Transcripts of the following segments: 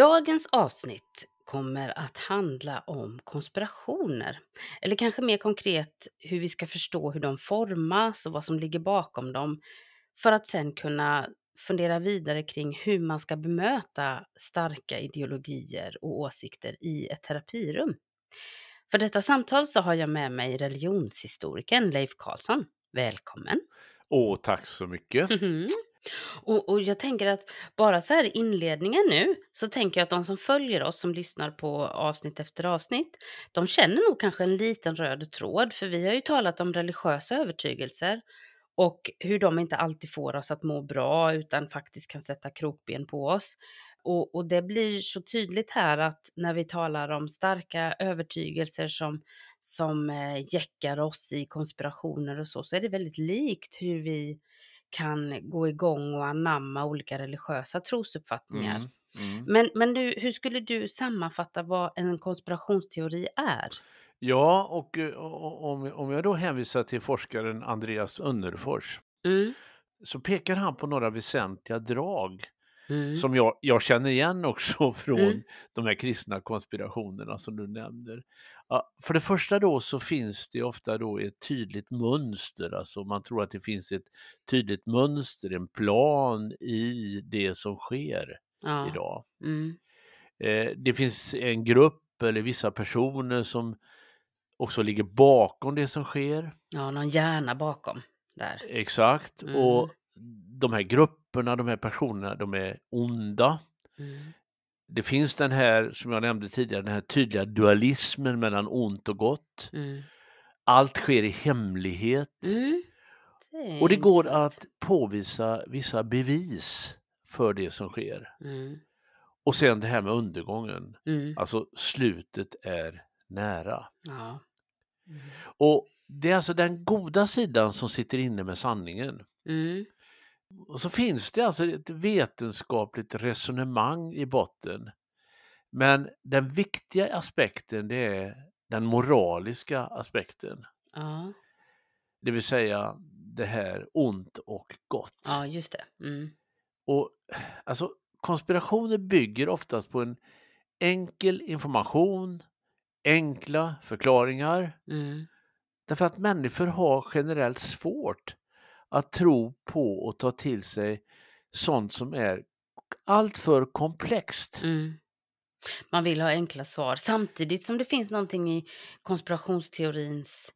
Dagens avsnitt kommer att handla om konspirationer. Eller kanske mer konkret hur vi ska förstå hur de formas och vad som ligger bakom dem. För att sen kunna fundera vidare kring hur man ska bemöta starka ideologier och åsikter i ett terapirum. För detta samtal så har jag med mig religionshistorikern Leif Karlsson. Välkommen! Åh, tack så mycket. Och, och jag tänker att bara så här i inledningen nu så tänker jag att de som följer oss som lyssnar på avsnitt efter avsnitt, de känner nog kanske en liten röd tråd, för vi har ju talat om religiösa övertygelser och hur de inte alltid får oss att må bra utan faktiskt kan sätta krokben på oss. Och, och det blir så tydligt här att när vi talar om starka övertygelser som, som eh, jäckar oss i konspirationer och så, så är det väldigt likt hur vi kan gå igång och anamma olika religiösa trosuppfattningar. Mm, mm. Men, men du, hur skulle du sammanfatta vad en konspirationsteori är? Ja, och eh, o- om, om jag då hänvisar till forskaren Andreas Önnerfors Mm, så pekar han på några väsentliga drag mm, som jag, jag känner igen också från Mm. de här kristna konspirationerna som du nämner. Ja, för det första då så finns det ofta då ett tydligt mönster, alltså man tror att det finns ett tydligt mönster, en plan i det som sker ja, idag. mm, Eh, det finns en grupp eller vissa personer som också ligger bakom det som sker. ja, någon hjärna bakom där. Exakt. Mm. Och de här grupperna, de här personerna, de är onda. Mm, Det finns den här, som jag nämnde tidigare, den här tydliga dualismen mellan ont och gott. mm, Allt sker i hemlighet. mm. är Och det går att påvisa vissa bevis för det som sker. Mm, Och sen det här med undergången. mm, Alltså slutet är nära. ja. Mm, Och det är alltså den goda sidan som sitter inne med sanningen. Och så finns det alltså ett vetenskapligt resonemang i botten. Men den viktiga aspekten det är den moraliska aspekten. ja, Det vill säga det här ont och gott. ja, just det. Mm, Och alltså konspirationer bygger oftast på en enkel information, enkla förklaringar. mm, Därför att människor har generellt svårt att tro på och ta till sig sånt som är alltför komplext. mm. Man vill ha enkla svar samtidigt som det finns någonting i konspirationsteorins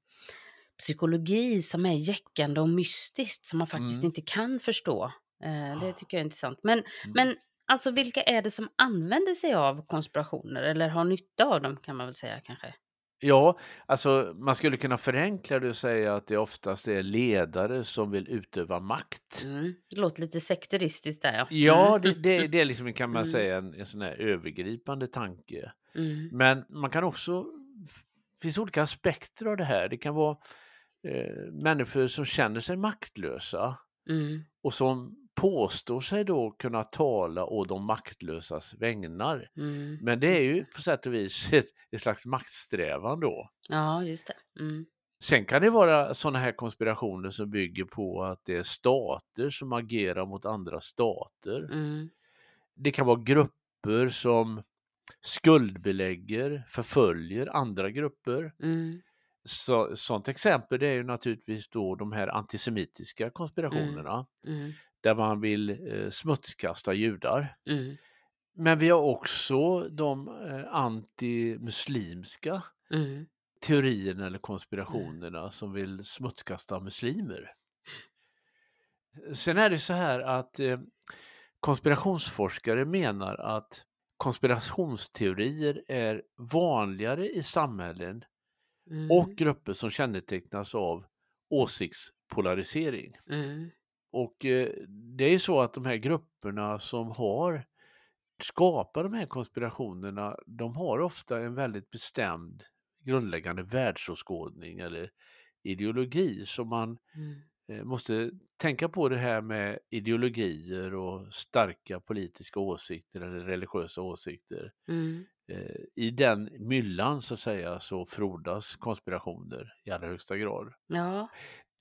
psykologi som är jäckande och mystiskt som man faktiskt Mm. inte kan förstå. Eh, det tycker jag är intressant. Men, Mm. men alltså vilka är det som använder sig av konspirationer eller har nytta av dem kan man väl säga kanske? Ja, alltså man skulle kunna förenkla det och säga att det oftast är ledare som vill utöva makt. Mm. Det låter lite sekteristiskt där ja. Ja, Mm. det, det, det är liksom kan man Mm. säga en, en sån här övergripande tanke. Mm. Men man kan också, det finns olika aspekter av det här. Det kan vara eh, människor som känner sig maktlösa Mm. och som påstår sig då kunna tala å de maktlösas vägnar. Mm. Men det är ju på sätt och vis ett, ett slags maktsträvan då. Ja, just det. Mm. Sen kan det vara sådana här konspirationer som bygger på att det är stater som agerar mot andra stater. Mm. Det kan vara grupper som skuldbelägger, förföljer andra grupper. Mm. Så, sånt exempel det är ju naturligtvis då de här antisemitiska konspirationerna Mm. Där man vill eh, smutskasta judar. Mm. Men vi har också de eh, antimuslimska Mm. teorierna eller konspirationerna som vill smutskasta muslimer. Sen är det så här att eh, konspirationsforskare menar att konspirationsteorier är vanligare i samhällen Mm. och grupper som kännetecknas av åsiktspolarisering. Mm. Och eh, det är ju så att de här grupperna som har skapar de här konspirationerna, de har ofta en väldigt bestämd grundläggande världsåskådning eller ideologi som man Mm. eh, måste tänka på det här med ideologier och starka politiska åsikter eller religiösa åsikter. Mm. Eh, I den myllan så att säga så frodas konspirationer i allra högsta grad. Ja.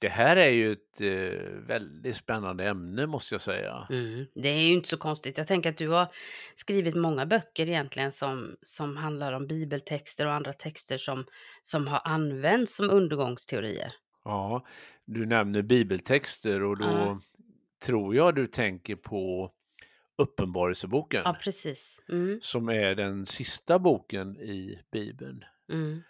Det här är ju ett eh, väldigt spännande ämne måste jag säga. Mm. Det är ju inte så konstigt. Jag tänker att du har skrivit många böcker egentligen som, som handlar om bibeltexter och andra texter som, som har använts som undergångsteorier. Ja, du nämner bibeltexter och då Ja. tror jag du tänker på Uppenbarelseboken Ja, precis. Mm. som är den sista boken i Bibeln. Mm.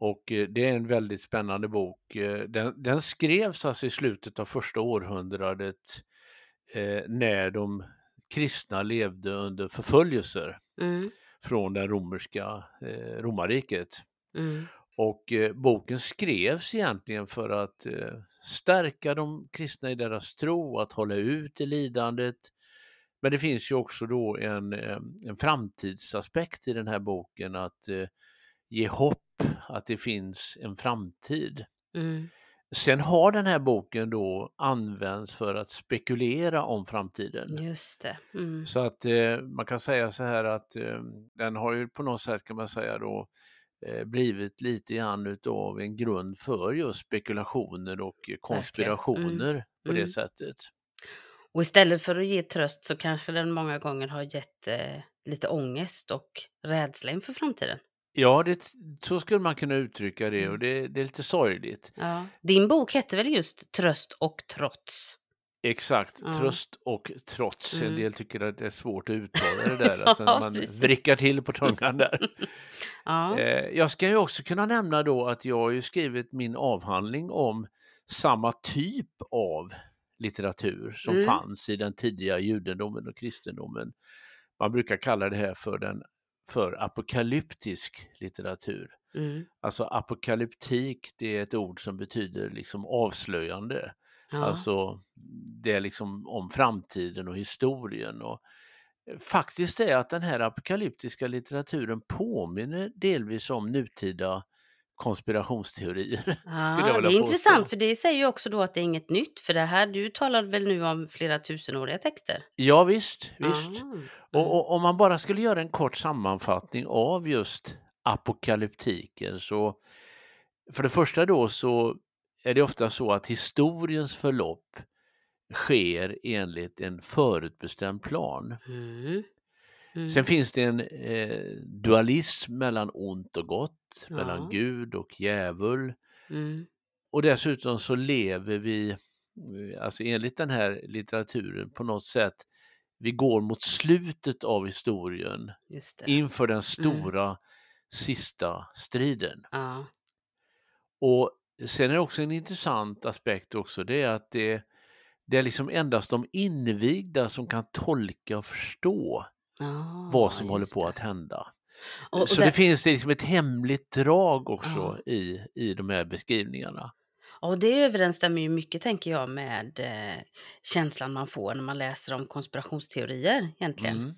Och eh, det är en väldigt spännande bok. Eh, Den, den skrevs alltså i slutet av första århundradet eh, när de kristna levde under förföljelser Mm. från det romerska eh, romarriket. Mm. Och eh, boken skrevs egentligen för att eh, stärka de kristna i deras tro, att hålla ut i lidandet. Men det finns ju också då en, eh, en framtidsaspekt i den här boken, att ge hopp att det finns en framtid. Mm. Sen har den här boken då använts för att spekulera om framtiden. Just det. Mm. Så att eh, man kan säga så här att eh, den har ju på något sätt kan man säga då eh, blivit lite grann utav en grund för just spekulationer och konspirationer på det Mm. sättet. Och istället för att ge tröst så kanske den många gånger har gett eh, lite ångest och rädsla inför framtiden. Ja, det, så skulle man kunna uttrycka det och Mm. det, det är lite sorgligt. Ja. Din bok hette väl just Tröst och trots? Exakt, Ja. tröst och trots. En Mm. del tycker att det är svårt att uttala det där, alltså när man vrickar till på tungan där. Ja. Eh, jag ska ju också kunna nämna då att jag har ju skrivit min avhandling om samma typ av litteratur som Mm. fanns i den tidiga judendomen och kristendomen. Man brukar kalla det här för, den, för apokalyptisk litteratur. Mm. Alltså apokalyptik, det är ett ord som betyder liksom avslöjande. Ja. Alltså det är liksom om framtiden och historien. Och eh, faktiskt är att den här apokalyptiska litteraturen påminner delvis om nutida konspirationsteorier. Ja, det är intressant för det säger ju också då att det är inget nytt för det här, du talar väl nu om flera tusenåriga texter? Ja visst, visst. Ah, mm. Och, och om man bara skulle göra en kort sammanfattning av just apokalyptiken så för det första då så är det ofta så att historiens förlopp sker enligt en förutbestämd plan. Mm. Mm. Sen finns det en eh, dualism mellan ont och gott, Ja. mellan Gud och djävul. Mm. Och dessutom så lever vi, eh, alltså enligt den här litteraturen på något sätt, vi går mot slutet av historien inför den stora sista striden. Ja. Och sen är det också en intressant aspekt också, det är att det, det är liksom endast de invigda som kan tolka och förstå Ja, vad som håller på det. att hända. Och, och Så där- det finns det liksom ett hemligt drag också i, i de här beskrivningarna. Och det överensstämmer ju mycket, tänker jag, med eh, känslan man får när man läser om konspirationsteorier egentligen. Mm.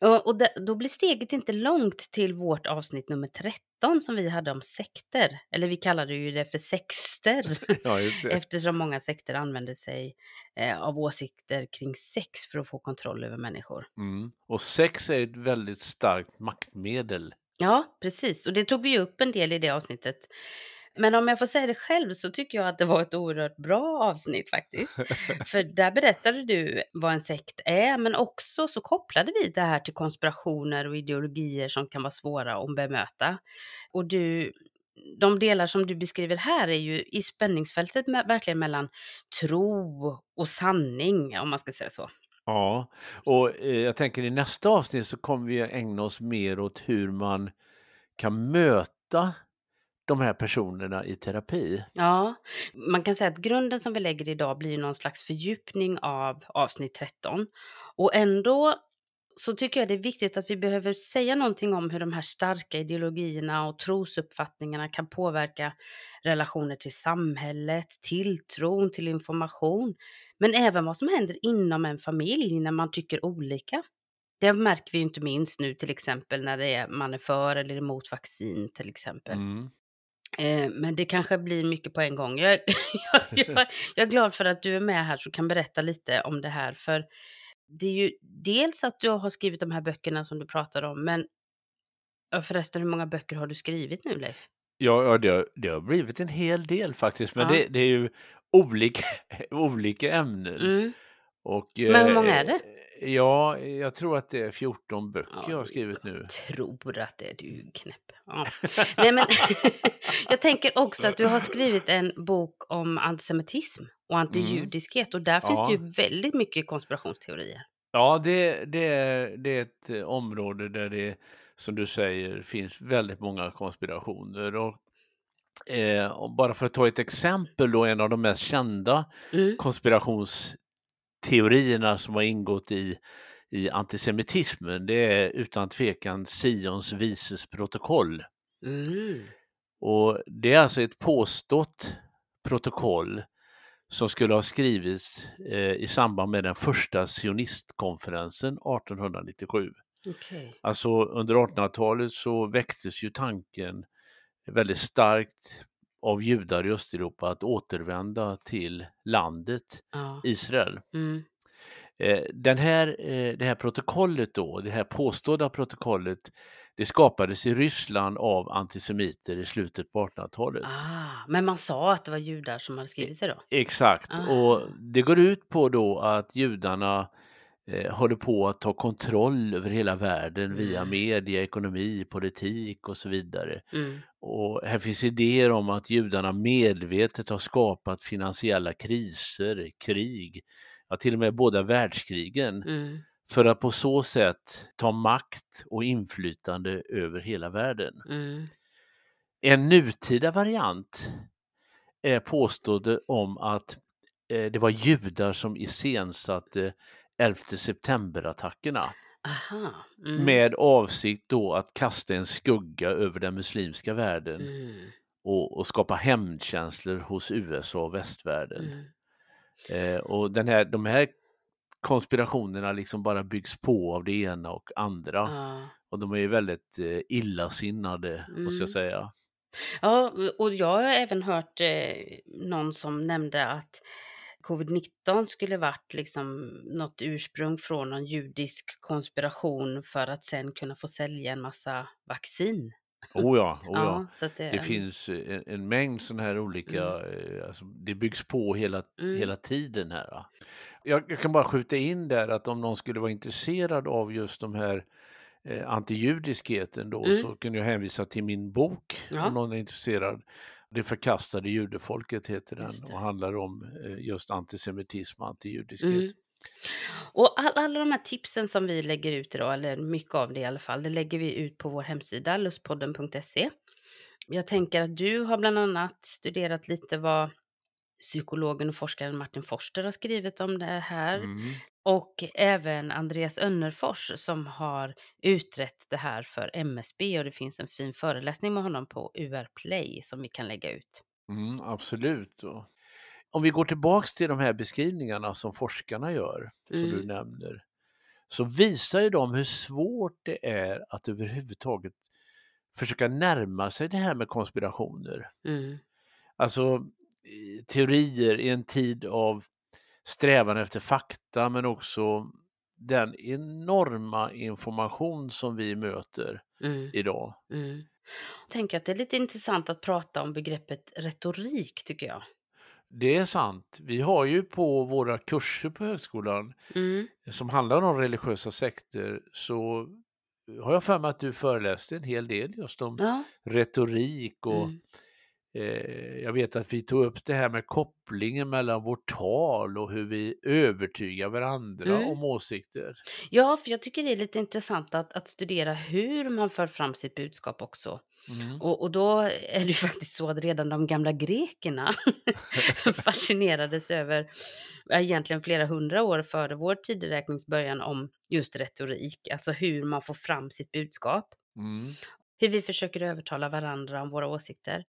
Och, och det, då blir steget inte långt till vårt avsnitt nummer 13 som vi hade om sekter. Eller vi kallade ju det för sexter. Ja, det. Eftersom många sekter använder sig eh, av åsikter kring sex för att få kontroll över människor. Mm. Och sex är ett väldigt starkt maktmedel. Ja, precis. Och det tog vi upp en del i det avsnittet. Men om jag får säga det själv så tycker jag att det var ett oerhört bra avsnitt faktiskt. För där berättade du vad en sekt är, men också så kopplade vi det här till konspirationer och ideologier som kan vara svåra att bemöta. Och du, de delar som du beskriver här är ju i spänningsfältet med, verkligen mellan tro och sanning, om man ska säga så. Ja, och eh, jag tänker i nästa avsnitt så kommer vi ägna oss mer åt hur man kan möta de här personerna i terapi. Ja, man kan säga att grunden som vi lägger idag blir någon slags fördjupning av avsnitt 13. Och ändå så tycker jag det är viktigt att vi behöver säga någonting om hur de här starka ideologierna och trosuppfattningarna kan påverka relationer till samhället, tilltron till information, men även vad som händer inom en familj när man tycker olika. Det märker vi inte minst nu till exempel när det är, man är för eller emot vaccin till exempel. Mm. Eh, men det kanske blir mycket på en gång. Jag, jag, jag, jag är glad för att du är med här så kan berätta lite om det här. För det är ju dels att du har skrivit de här böckerna som du pratade om, men förresten hur många böcker har du skrivit nu Leif? Ja, ja det, har, det har blivit en hel del faktiskt, men Ja. det, det är ju olika, olika ämnen. Mm. Och, Men hur många eh, är det? Ja, jag tror att det är 14 böcker Ja, jag har skrivit nu. tror att det är du knäpp. Ja. Nej, men jag tänker också att du har skrivit en bok om antisemitism och antijudiskhet och där finns det Mm. Ja. ju väldigt mycket konspirationsteorier. Ja, det, det, är, det är ett eh, område där det, som du säger, finns väldigt många konspirationer. Och, eh, bara för att ta ett exempel då, en av de mest kända Mm. Konspirationsteorierna som har ingått i, i antisemitismen, det är utan tvekan Sions vises protokoll. Mm. Och det är alltså ett påstått protokoll som skulle ha skrivits eh, i samband med den första sionistkonferensen 1897. Okej. Alltså under 1800-talet så väcktes ju tanken väldigt starkt av judar i Östeuropa att återvända till landet Ja. Israel. Mm. Eh, Den här, eh, det här protokollet då, det här påstådda protokollet, det skapades i Ryssland av antisemiter i slutet på 1800-talet. Ah, men man sa att det var judar som hade skrivit det då? Exakt, Ah. och det går ut på då att judarna eh, håller på att ta kontroll över hela världen via Mm. media, ekonomi, politik och så vidare. Mm. Och här finns idéer om att judarna medvetet har skapat finansiella kriser, krig, ja, till och med båda världskrigen, Mm. för att på så sätt ta makt och inflytande över hela världen. Mm. En nutida variant är påstådde om att eh, det var judar som iscensatte 11 september-attackerna. Mm. med avsikt då att kasta en skugga över den muslimska världen Mm. och, och skapa hämndkänslor hos USA och västvärlden. Mm. Eh, och den här, de här konspirationerna liksom bara byggs på av det ena och andra. Ja. Och de är ju väldigt eh, illasinnade, måste jag Mm. säga. Ja, och jag har även hört eh, någon som nämnde att covid-19 skulle varit liksom något ursprung från någon judisk konspiration för att sen kunna få sälja en massa vaccin. Oh ja, oh ja. att det, Det finns eh, en, en mängd sådana här olika, eh, alltså, det byggs på hela, Mm. hela tiden här. Jag, jag kan bara skjuta in där att om någon skulle vara intresserad av just de här eh, antijudiskheten då Mm. så kan jag hänvisa till min bok Ja. om någon är intresserad. Det förkastade judefolket heter den och handlar om eh, just antisemitism och antijudiskhet. Mm. Och all, alla de här tipsen som vi lägger ut idag, eller mycket av det i alla fall, det lägger vi ut på vår hemsida lustpodden.se. Jag tänker att du har bland annat studerat lite vad psykologen och forskaren Martin Forster har skrivit om det här. Mm. Och även Andreas Önnerfors som har utrett det här för MSB och det finns en fin föreläsning med honom på UR Play som vi kan lägga ut. Mm, absolut. Om vi går tillbaks till de här beskrivningarna som forskarna gör, som du Mm. nämner, så visar ju de hur svårt det är att överhuvudtaget försöka närma sig det här med konspirationer. Mm. Alltså teorier i en tid av strävan efter fakta men också den enorma information som vi möter Mm. idag. Mm. Jag tänker att det är lite intressant att prata om begreppet retorik tycker jag. Det är sant. Vi har ju på våra kurser på högskolan Mm. som handlar om religiösa sekter så har jag för mig att du föreläste en hel del just om Ja. retorik och Mm. Eh, jag vet att vi tog upp det här med kopplingen mellan vårt tal och hur vi övertygar varandra Mm. om åsikter. Ja, för jag tycker det är lite intressant att, att studera hur man för fram sitt budskap också. Mm. Och, och då är det ju faktiskt så att redan de gamla grekerna fascinerades över, ja, egentligen flera hundra år före vår tideräknings början, om just retorik, alltså hur man får fram sitt budskap. Mm. Hur vi försöker övertala varandra om våra åsikter.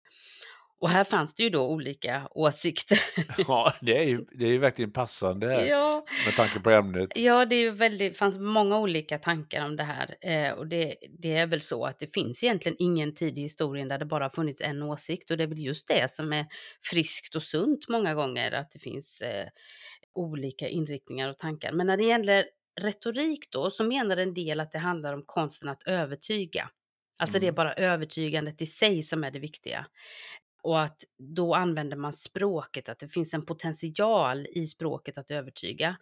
Och här fanns det ju då olika åsikter. Ja, det är ju det är ju verkligen passande ja, med tanke på ämnet. Ja, det är ju väldigt, fanns många olika tankar om det här. Eh, och det, det är väl så att det finns egentligen ingen tid i historien där det bara funnits en åsikt. Och det är väl just det som är friskt och sunt många gånger, att det finns eh, olika inriktningar och tankar. Men när det gäller retorik då, så menar en del att det handlar om konsten att övertyga. Alltså det är Mm. bara övertygandet i sig som är det viktiga. Och att då använder man språket, att det finns en potential i språket att övertyga.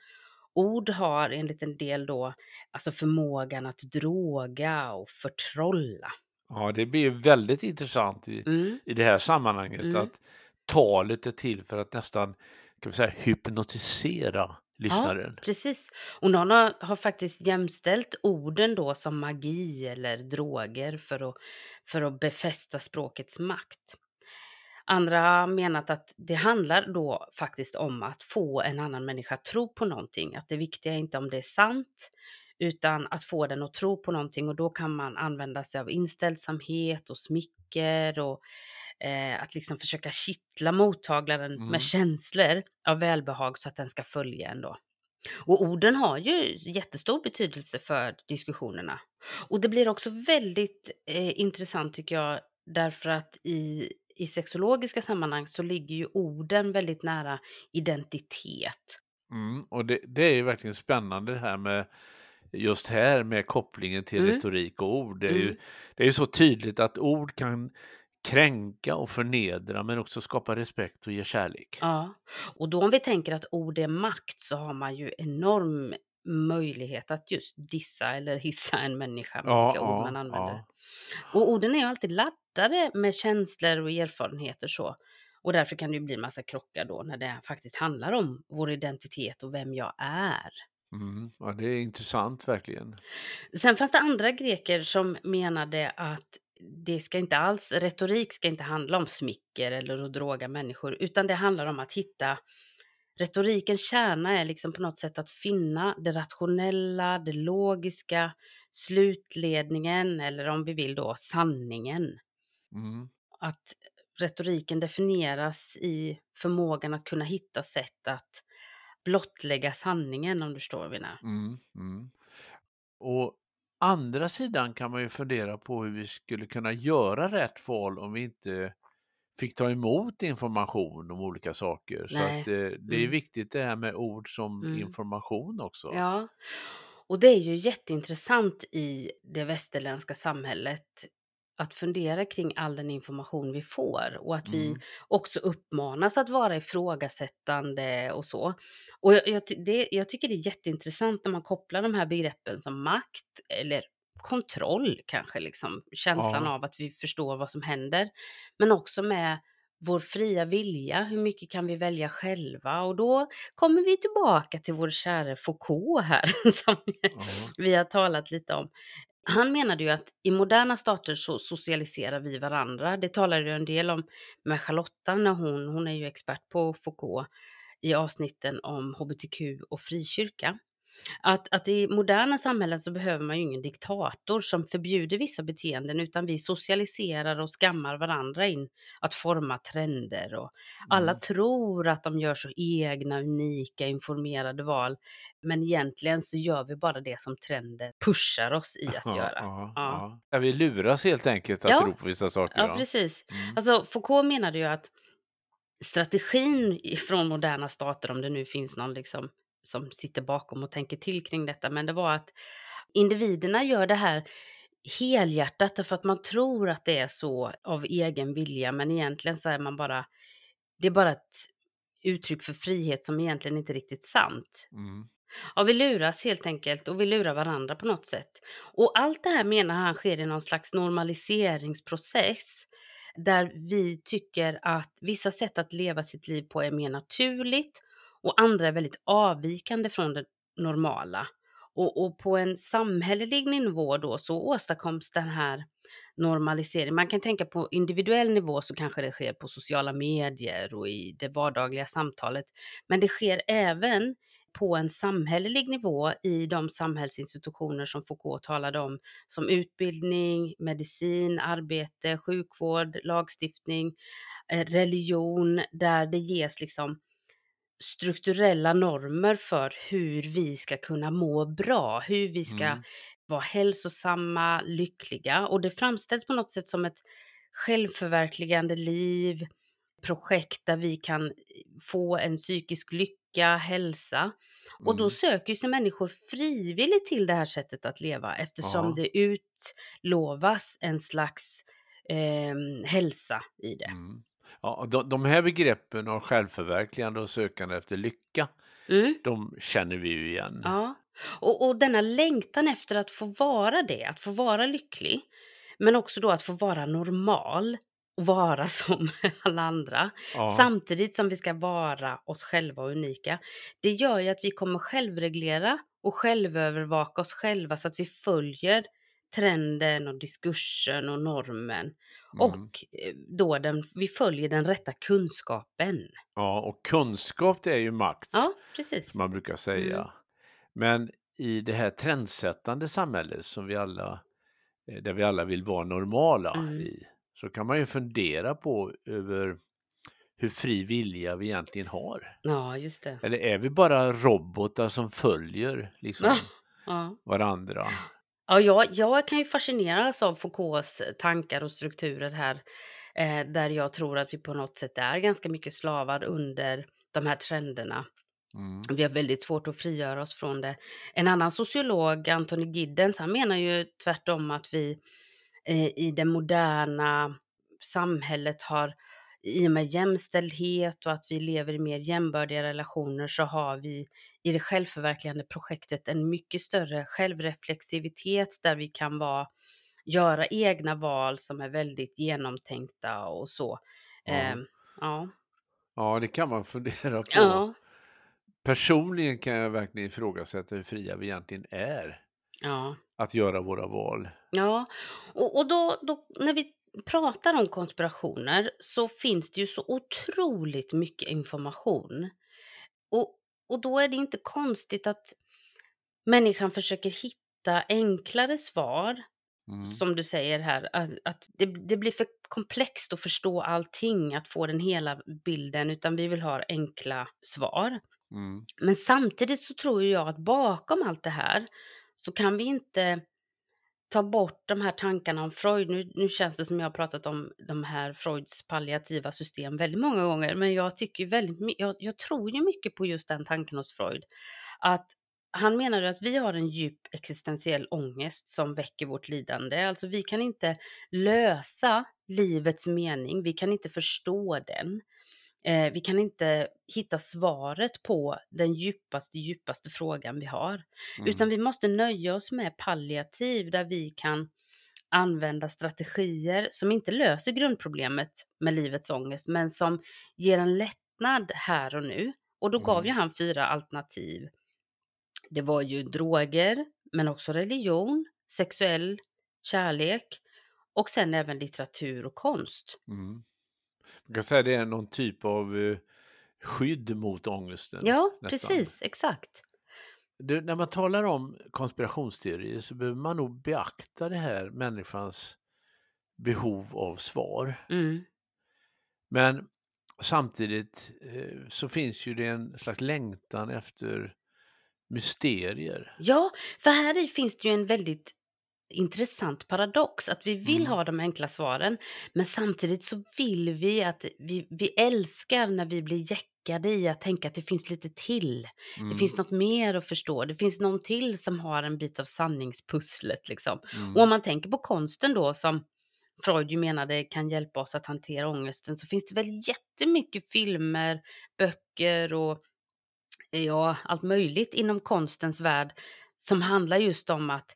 Ord har enligt en del då alltså förmågan att droga och förtrolla. Ja, det blir väldigt intressant i, Mm. i det här sammanhanget Mm. att talet är till för att nästan kan vi säga, hypnotisera lyssnaren. Precis. Och någon har, har faktiskt jämställt orden då som magi eller droger för att, för att befästa språkets makt. Andra har menat att det handlar då faktiskt om att få en annan människa att tro på någonting. Att det viktiga är inte om det är sant, utan att få den att tro på någonting och då kan man använda sig av inställsamhet och smicker och eh, att liksom försöka kittla mottagaren Mm. med känslor av välbehag så att den ska följa en då. Och orden har ju jättestor betydelse för diskussionerna. Och det blir också väldigt eh, intressant tycker jag, därför att i, i sexologiska sammanhang så ligger ju orden väldigt nära identitet. Mm, och det, det är ju verkligen spännande det här med just här med kopplingen till Mm. retorik och ord. Det är, ju, Mm. det är ju så tydligt att ord kan kränka och förnedra men också skapa respekt och ge kärlek. Ja, och då om vi tänker att ord är makt så har man ju enorm möjlighet att just dissa eller hissa en människa med Ja, vilka ord man ja, använder. ja. Och orden är ju alltid laddade med känslor och erfarenheter så. Och därför kan det ju bli massa krockar då när det faktiskt handlar om vår identitet och vem jag är. Mm, ja, det är intressant verkligen. Sen fanns det andra greker som menade att det ska inte alls, retorik ska inte handla om smicker eller att droga människor, utan det handlar om att hitta Retorikens kärna är liksom på något sätt att finna det rationella, det logiska, slutledningen eller om vi vill då sanningen. Mm. Att retoriken definieras i förmågan att kunna hitta sätt att blottlägga sanningen om du förstår vad jag menar. Mm, mm. Och andra sidan kan man ju fundera på hur vi skulle kunna göra rätt val om vi inte fick ta emot information om olika saker. Så Nej. att, eh, det är Mm. viktigt det här med ord som Mm. information också. Ja, och det är ju jätteintressant i det västerländska samhället att fundera kring all den information vi får och att vi Mm. också uppmanas att vara ifrågasättande och så. Och jag, jag, det, jag tycker det är jätteintressant när man kopplar de här begreppen som makt eller kontroll kanske, liksom känslan Ja. av att vi förstår vad som händer, men också med vår fria vilja, hur mycket kan vi välja själva? Och då kommer vi tillbaka till vår kära Foucault här, som Ja. vi har talat lite om. Han menade ju att i moderna stater så socialiserar vi varandra. Det talade ju en del om med Charlotta när hon, hon är ju expert på Foucault i avsnitten om hbtq och frikyrka. Att, att i moderna samhällen så behöver man ju ingen diktator som förbjuder vissa beteenden utan vi socialiserar och skammar varandra in att forma trender och alla Mm. tror att de gör så egna, unika, informerade val. Men egentligen så gör vi bara det som trender pushar oss i att Ja, göra. ja, Ja. ja. Ja, vi luras helt enkelt att Ja. tro på vissa saker. Ja, Ja. precis. Mm. Alltså Foucault menade ju att strategin från moderna stater, om det nu finns någon liksom som sitter bakom och tänker till kring detta, men det var att individerna gör det här helhjärtat därför att man tror att det är så av egen vilja, men egentligen så är man bara, det är bara ett uttryck för frihet som egentligen inte är riktigt sant. Mm. Ja, vi luras helt enkelt och vi lurar varandra på något sätt. Och allt det här menar han sker i någon slags normaliseringsprocess. där vi tycker att vissa sätt att leva sitt liv på är mer naturligt och andra är väldigt avvikande från det normala. Och, och på en samhällelig nivå då så åstadkoms den här normaliseringen. Man kan tänka på individuell nivå så kanske det sker på sociala medier och i det vardagliga samtalet. Men det sker även på en samhällelig nivå i de samhällsinstitutioner som Foucault talade om, som utbildning, medicin, arbete, sjukvård, lagstiftning, eh, religion, där det ges liksom strukturella normer för hur vi ska kunna må bra, hur vi ska Mm. vara hälsosamma, lyckliga och det framställs på något sätt som ett självförverkligande liv, projekt där vi kan få en psykisk lycka, hälsa. Och då Mm. söker sig människor frivilligt till det här sättet att leva eftersom Ja. det utlovas en slags eh, hälsa i det. Mm. Ja, de, de här begreppen av självförverkligande och sökande efter lycka, Mm. de känner vi ju igen. Ja, och, och denna längtan efter att få vara det, att få vara lycklig, men också då att få vara normal och vara som alla andra, Ja. samtidigt som vi ska vara oss själva och unika. Det gör ju att vi kommer självreglera och självövervaka oss själva så att vi följer trenden och diskursen och normen Mm. och eh, då den, vi följer den rätta kunskapen. ja, och kunskap det är ju makt, Ja, precis. som man brukar säga. Mm. Men i det här trendsättande samhället som vi alla, eh, där vi alla vill vara normala Mm. i, så kan man ju fundera på över hur fri vilja vi egentligen har. Ja, just det. Eller är vi bara robotar som följer liksom Ja. Ja. varandra? Ja, jag, jag kan ju fascineras av Foucaults tankar och strukturer här, eh, där jag tror att vi på något sätt är ganska mycket slavar under de här trenderna. Mm. Vi har väldigt svårt att frigöra oss från det. En annan sociolog, Anthony Giddens, han menar ju tvärtom att vi eh, i det moderna samhället har, i och med jämställdhet och att vi lever i mer jämbördiga relationer, så har vi i det självförverkligande projektet en mycket större självreflexivitet där vi kan vara, göra egna val som är väldigt genomtänkta och så. Ja. Eh, ja. ja, det kan man fundera på. Ja. Personligen kan jag verkligen ifrågasätta hur fria vi egentligen är Ja. att göra våra val. Ja, och, och då, då när vi pratar om konspirationer så finns det ju så otroligt mycket information. Och, och då är det inte konstigt att människan försöker hitta enklare svar, Mm. som du säger här, att, att det, det blir för komplext att förstå allting, att få den hela bilden, utan vi vill ha enkla svar. Mm. Men samtidigt så tror jag att bakom allt det här så kan vi inte ta bort de här tankarna om Freud. Nu, nu känns det som jag har pratat om de här Freuds palliativa system väldigt många gånger, men jag tycker ju väldigt jag, jag tror ju mycket på just den tanken hos Freud. Att han menade att vi har en djup existentiell ångest som väcker vårt lidande. Alltså vi kan inte lösa livets mening, vi kan inte förstå den. Eh, vi kan inte hitta svaret på den djupaste, djupaste frågan vi har. Mm. Utan vi måste nöja oss med palliativ där vi kan använda strategier som inte löser grundproblemet med livets ångest men som ger en lättnad här och nu. Och då gav Mm. ju han fyra alternativ. Det var ju droger, men också religion, sexuell kärlek och sen även litteratur och konst. Mm. Man kan säga det är någon typ av eh, skydd mot ångesten. Ja, nästan. precis, exakt. Du, när man talar om konspirationsteorier så behöver man nog beakta det här människans behov av svar. Mm. Men samtidigt eh, så finns ju det en slags längtan efter mysterier. Ja, för här i finns det ju en väldigt intressant paradox, att vi vill Mm. ha de enkla svaren, men samtidigt så vill vi att vi, vi älskar när vi blir jäckade i att tänka att det finns lite till. Mm. Det finns något mer att förstå. Det finns någon till som har en bit av sanningspusslet liksom. Mm. Och om man tänker på konsten då som Freud ju menade kan hjälpa oss att hantera ångesten så finns det väl jättemycket filmer, böcker och ja, allt möjligt inom konstens värld som handlar just om att,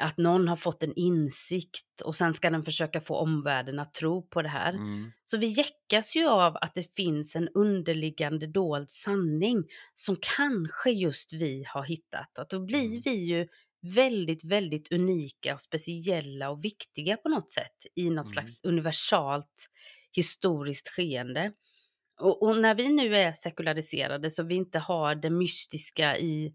att någon har fått en insikt och sen ska den försöka få omvärlden att tro på det här. Mm. Så vi jäckas ju av att det finns en underliggande dold sanning som kanske just vi har hittat. Att då blir Mm. vi ju väldigt, väldigt unika och speciella och viktiga på något sätt i något Mm. slags universalt historiskt skeende. Och, och när vi nu är sekulariserade så vi inte har det mystiska i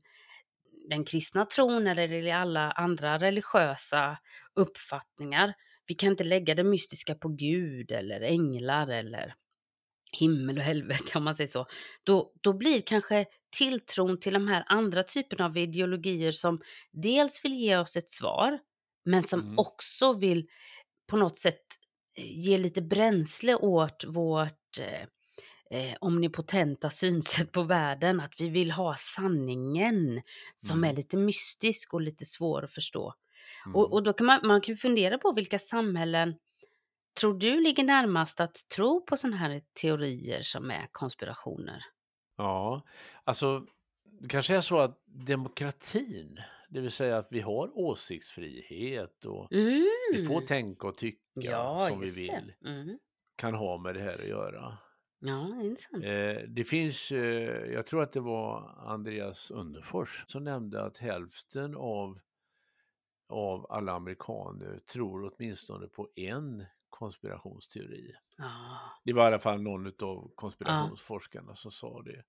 den kristna tron eller i alla andra religiösa uppfattningar. Vi kan inte lägga det mystiska på Gud eller änglar eller himmel och helvete om man säger så. Då, då blir kanske tilltron till de här andra typerna av ideologier som dels vill ge oss ett svar men som Mm. också vill på något sätt eh, ge lite bränsle åt vårt eh, omnipotenta synsätt på världen. Att vi vill ha sanningen som Mm. är lite mystisk och lite svår att förstå. Mm. Och, och då kan man, man kan fundera på vilka samhällen tror du ligger närmast att tro på sådana här teorier som är konspirationer? Ja, alltså det kanske är så att demokratin, det vill säga att vi har åsiktsfrihet och vi får Mm. tänka och tycka Ja, som vi vill, Mm. kan ha med det här att göra. Ja, intressant. Eh, det finns, eh, jag tror att det var Andreas Underfors som nämnde att hälften av, av alla amerikaner tror åtminstone på en konspirationsteori. Ja. Det var i alla fall någon av konspirationsforskarna som sa det.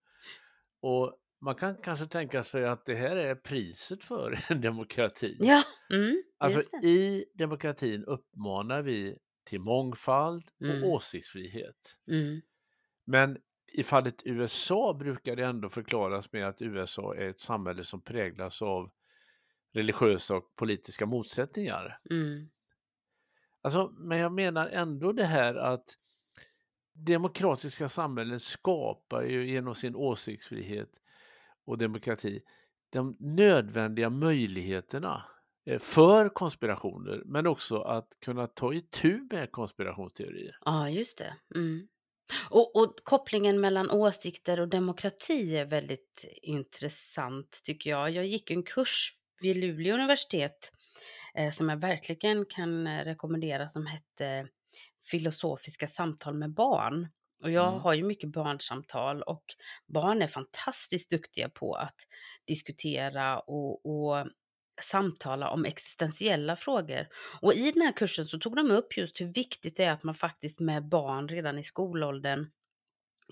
Och man kan kanske tänka sig att det här är priset för en demokrati. Ja, mm, Alltså det. i demokratin uppmanar vi till mångfald och Mm. åsiktsfrihet. Mm. Men i fallet USA brukar det ändå förklaras med att USA är ett samhälle som präglas av religiösa och politiska motsättningar. Mm. Alltså, men jag menar ändå det här att demokratiska samhällen skapar ju genom sin åsiktsfrihet och demokrati de nödvändiga möjligheterna eh, för konspirationer men också att kunna ta itu med konspirationsteorier. Ja, just det. Mm. Och, och kopplingen mellan åsikter och demokrati är väldigt intressant tycker jag. Jag gick en kurs vid Luleå universitet eh, som jag verkligen kan eh, rekommendera som hette Filosofiska samtal med barn. Och jag Mm. har ju mycket barnsamtal och barn är fantastiskt duktiga på att diskutera och, och samtala om existentiella frågor. Och i den här kursen så tog de upp just hur viktigt det är att man faktiskt med barn redan i skolåldern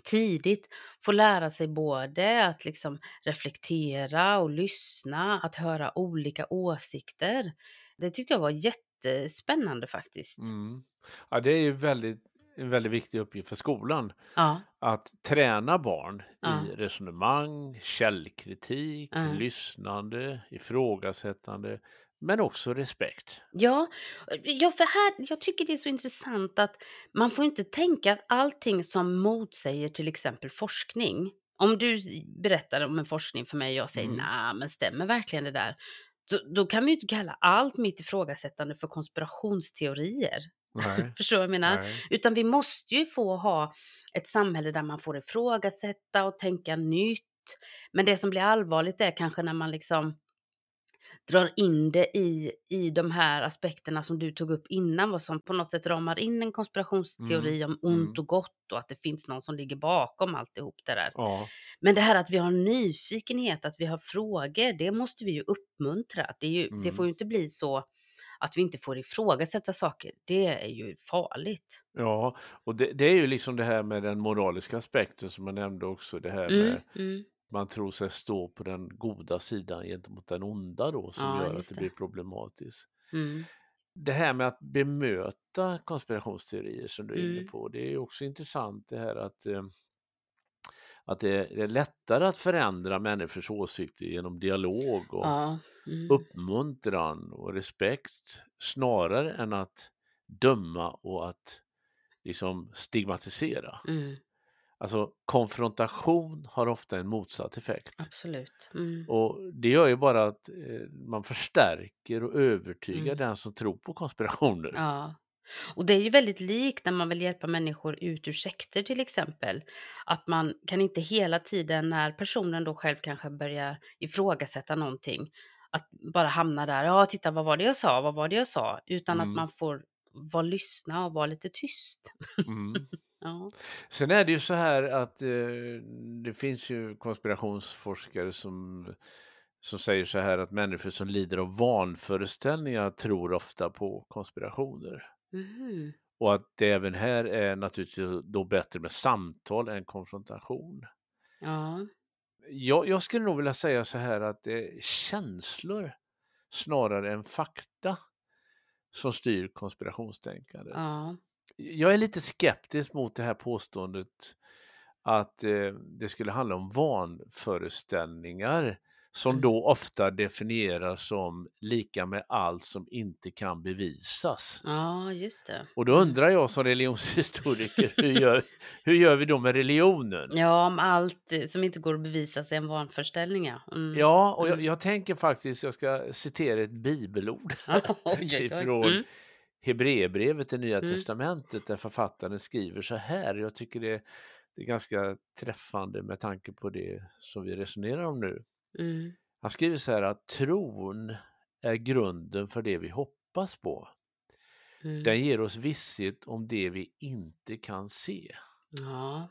tidigt får lära sig både att liksom reflektera och lyssna, att höra olika åsikter. Det tyckte jag var jättespännande faktiskt. Mm. Ja, det är ju väldigt, en väldigt viktig uppgift för skolan Ja, att träna barn Ja. i resonemang, källkritik, Ja. lyssnande, ifrågasättande men också respekt. ja, ja, för här, jag tycker det är så intressant att man får inte tänka att allting som motsäger till exempel forskning. Om du berättar om en forskning för mig och jag säger Mm. nej, men stämmer verkligen det där? Då, då kan vi ju inte kalla allt mitt ifrågasättande för konspirationsteorier. Förstår du vad jag menar? Nej. Utan vi måste ju få ha ett samhälle där man får ifrågasätta och tänka nytt. Men det som blir allvarligt är kanske när man liksom drar in det i, i de här aspekterna som du tog upp innan, vad som på något sätt ramar in en konspirationsteori om ont mm. och gott och att det finns någon som ligger bakom alltihop det där. Ja. Men det här att vi har nyfikenhet, att vi har frågor, det måste vi ju uppmuntra. Det, ju, det Mm. får ju inte bli så att vi inte får ifrågasätta saker. Det är ju farligt. Ja, och det, det är ju liksom det här med den moraliska aspekten som jag nämnde också. Det här Mm, med mm. man tror sig stå på den goda sidan gentemot den onda då som Ja, gör att det det. blir problematiskt. Mm. Det här med att bemöta konspirationsteorier som du är inne Mm. på, det är också intressant det här att, eh, att det, är lättare att förändra människors åsikter genom dialog och Ja. Mm. uppmuntran och respekt snarare än att döma och att liksom stigmatisera. Mm. Alltså konfrontation har ofta en motsatt effekt. Absolut. Mm. Och det gör ju bara att eh, man förstärker och övertygar Mm. den som tror på konspirationer. Ja. Och det är ju väldigt likt när man vill hjälpa människor ut ur sekter till exempel. Att man kan inte hela tiden när personen då själv kanske börjar ifrågasätta någonting, att bara hamna där, ja titta vad var det jag sa, vad var det jag sa, utan att Mm. man får vara lyssna och vara lite tyst. Mm. Ja. Sen är det ju så här att eh, det finns ju konspirationsforskare som, som säger så här att människor som lider av vanföreställningar tror ofta på konspirationer. Mhm. Och att det även här är naturligtvis då bättre med samtal än konfrontation. Ja. Jag, jag skulle nog vilja säga så här att det är känslor snarare än fakta som styr konspirationstänkandet. Ja. Jag är lite skeptisk mot det här påståendet att eh, det skulle handla om vanföreställningar som Mm. då ofta definieras som lika med allt som inte kan bevisas. ja, just det. Och då Mm. undrar jag som religionshistoriker, hur gör, hur gör vi då med religionen? Ja, om allt eh, som inte går att bevisa är en vanföreställning. Ja, mm. Ja, och jag, Mm. jag tänker faktiskt, jag ska citera ett bibelord ifrån Mm. Hebreerbrevet i Nya Mm. Testamentet där författaren skriver så här. Jag tycker det, det är ganska träffande med tanke på det som vi resonerar om nu. Mm. Han skriver så här att tron är grunden för det vi hoppas på. Mm. Den ger oss visshet om det vi inte kan se. Ja.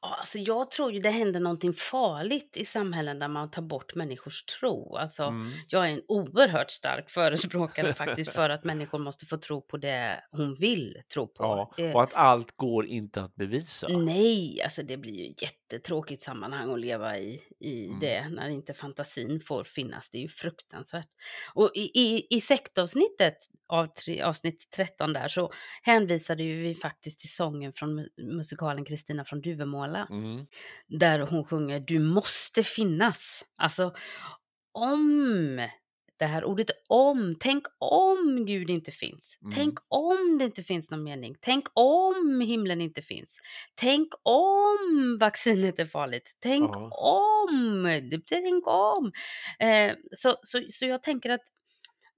Ja, Alltså jag tror ju det händer någonting farligt i samhällen där man tar bort människors tro. Alltså, Mm. jag är en oerhört stark förespråkare faktiskt för att människor måste få tro på det hon vill tro på. Ja, Det- och att allt går inte att bevisa. Nej, alltså det blir ju jättetråkigt sammanhang att leva i, i Mm. det när inte fantasin får finnas. Det är ju fruktansvärt. Och i, i, i sektavsnittet av tre, avsnitt 13 där så hänvisade ju vi faktiskt till sången från mu- musikalen Kristina från Duvemåla. Mm. Där hon sjunger Du måste finnas. Alltså om det här ordet om. Tänk om Gud inte finns. Mm. Tänk om det inte finns någon mening. Tänk om himlen inte finns. Tänk om vaccinet är farligt. Tänk Ja. om. Tänk om. Eh, så, så, så jag tänker att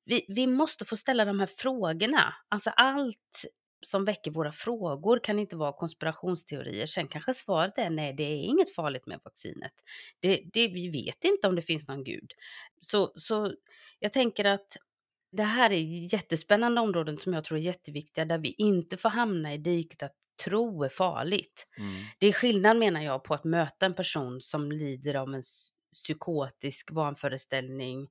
vi, vi måste få ställa de här frågorna. Alltså allt som väcker våra frågor kan inte vara konspirationsteorier. Sen kanske svaret är nej, det är inget farligt med vaccinet. Det, det, vi vet inte om det finns någon gud. Så, så jag tänker att det här är jättespännande områden som jag tror är jätteviktiga, där vi inte får hamna i diket att tro är farligt. Mm. Det är skillnad menar jag på att möta en person som lider av en psykotisk vanföreställning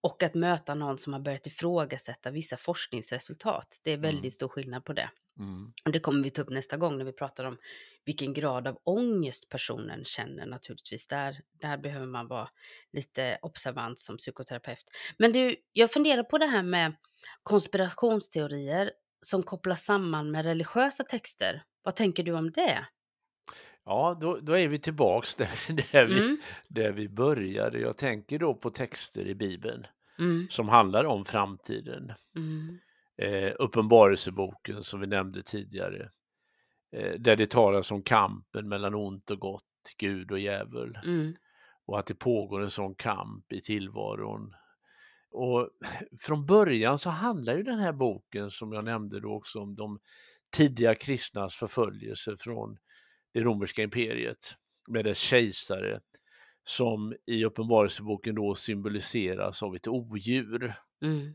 och att möta någon som har börjat ifrågasätta vissa forskningsresultat. Det är väldigt Mm. stor skillnad på det. Mm. Och det kommer vi ta upp nästa gång när vi pratar om vilken grad av ångest personen känner naturligtvis. Där, där behöver man vara lite observant som psykoterapeut. Men du, jag funderar på det här med konspirationsteorier som kopplas samman med religiösa texter. Vad tänker du om det? Ja, då, då är vi tillbaks där, där, vi, Mm, där vi började. Jag tänker då på texter i Bibeln mm, som handlar om framtiden. mm, Eh, Uppenbarelseboken som vi nämnde tidigare. Eh, där det talas om kampen mellan ont och gott, Gud och djävul. mm, Och att det pågår en sån kamp i tillvaron. Och från början så handlar ju den här boken som jag nämnde då också om de tidiga kristnas förföljelse från det romerska imperiet med dess kejsare som i Uppenbarelseboken då symboliseras av ett odjur. mm,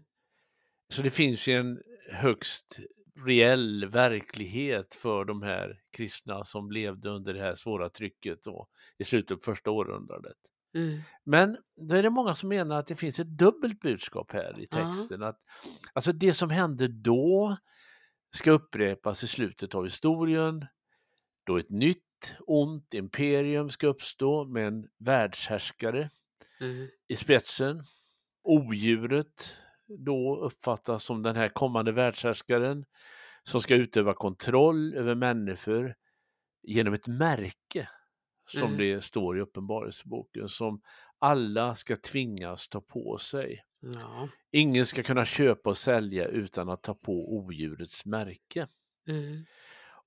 Så det finns ju en högst reell verklighet för de här kristna som levde under det här svåra trycket då, i slutet på första århundradet. mm, Men då är det många som menar att det finns ett dubbelt budskap här i texten. Att, alltså det som hände då ska upprepas i slutet av historien, då ett nytt ont imperium ska uppstå med en världshärskare mm, i spetsen. Odjuret då uppfattas som den här kommande världshärskaren som ska utöva kontroll över människor genom ett märke som Mm. det står i Uppenbarelseboken som alla ska tvingas ta på sig. ja, Ingen ska kunna köpa och sälja utan att ta på odjurets märke. mm,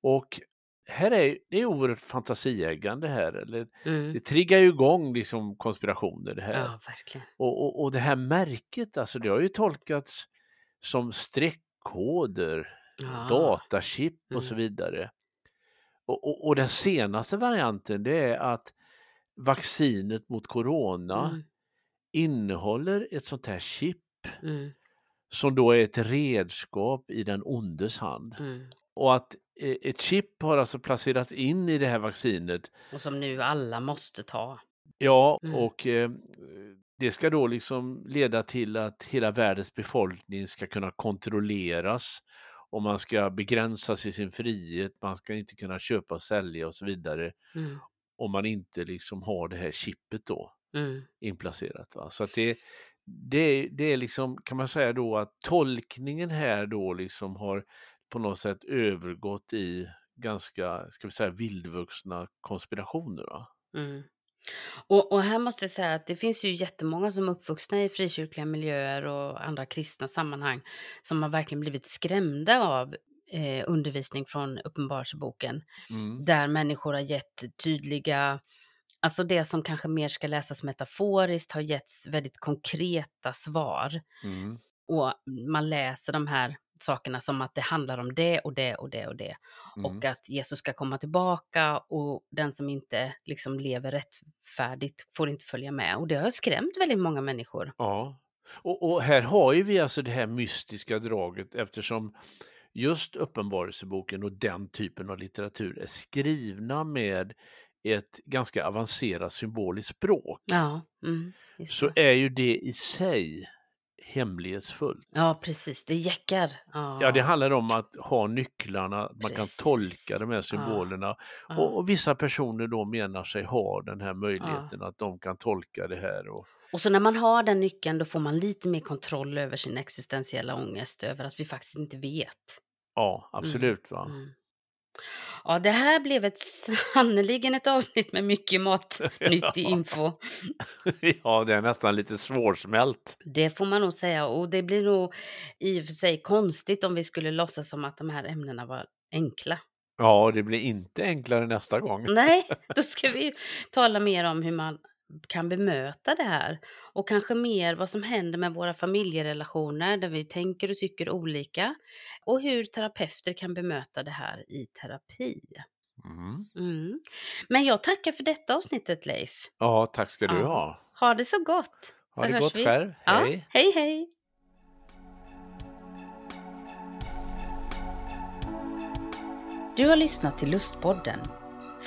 Och här är det är oerhört fantasieggande här. Eller, mm. det triggar ju igång liksom konspirationer det här. Ja. Och, och, och det här märket, alltså det har ju tolkats som streckkoder, Ja. datachip och Mm. så vidare. Och, och, och den senaste varianten det är att vaccinet mot corona Mm, innehåller ett sånt här chip Mm, som då är ett redskap i den ondes hand. Och att eh, ett chip har alltså placerats in i det här vaccinet. Och som nu alla måste ta. Ja, Mm. och eh, det ska då liksom leda till att hela världens befolkning ska kunna kontrolleras och man ska begränsas i sin frihet, man ska inte kunna köpa och sälja och så vidare Mm, om man inte liksom har det här chippet då mm, inplacerat. Va? Så att det, det, det är liksom, kan man säga då att tolkningen här då liksom har på något sätt övergått i ganska, ska vi säga, vildvuxna konspirationer. Mm. Och, och här måste jag säga att det finns ju jättemånga som är uppvuxna i frikyrkliga miljöer och andra kristna sammanhang som har verkligen blivit skrämda av eh, undervisning från Uppenbarelseboken. Mm. Där människor har gett tydliga, alltså det som kanske mer ska läsas metaforiskt har getts väldigt konkreta svar. Mm. Och man läser de här sakerna som att det handlar om det och det och det och det. Mm. Och att Jesus ska komma tillbaka och den som inte liksom lever rättfärdigt får inte följa med. Och det har skrämt väldigt många människor. Ja, och, och här har ju vi alltså det här mystiska draget eftersom just Uppenbarelseboken och den typen av litteratur är skrivna med ett ganska avancerat symboliskt språk. Ja, mm, Så är ju det i sig hemlighetsfullt. ja precis. Det jäckar. Ja, Ja, det handlar om att ha nycklarna, att man kan Precis. tolka de här symbolerna. ja. Och, och vissa personer då menar sig ha den här möjligheten att de kan tolka det här. Och, Och så när man har den nyckeln då får man lite mer kontroll över sin existentiella ångest över att vi faktiskt inte vet. ja, absolut. Va? Mm. Ja, det här blev ett sannerligen ett avsnitt med mycket matnyttig info. ja, det är nästan lite svårsmält. Det får man nog säga. Och det blir nog i och för sig konstigt om vi skulle låtsas som att de här ämnena var enkla. Ja, det blir inte enklare nästa gång. Nej, då ska vi tala mer om hur man kan bemöta det här. Och kanske mer vad som händer med våra familjerelationer där vi tänker och tycker olika. Och hur terapeuter kan bemöta det här i terapi. Mm. Mm. Men jag tackar för detta avsnittet Leif. Ja, tack ska du Ja. ha. Ha det så gott. Ha så det gott vi. själv. Ja, Hej. hej hej. Du har lyssnat till Lustpodden.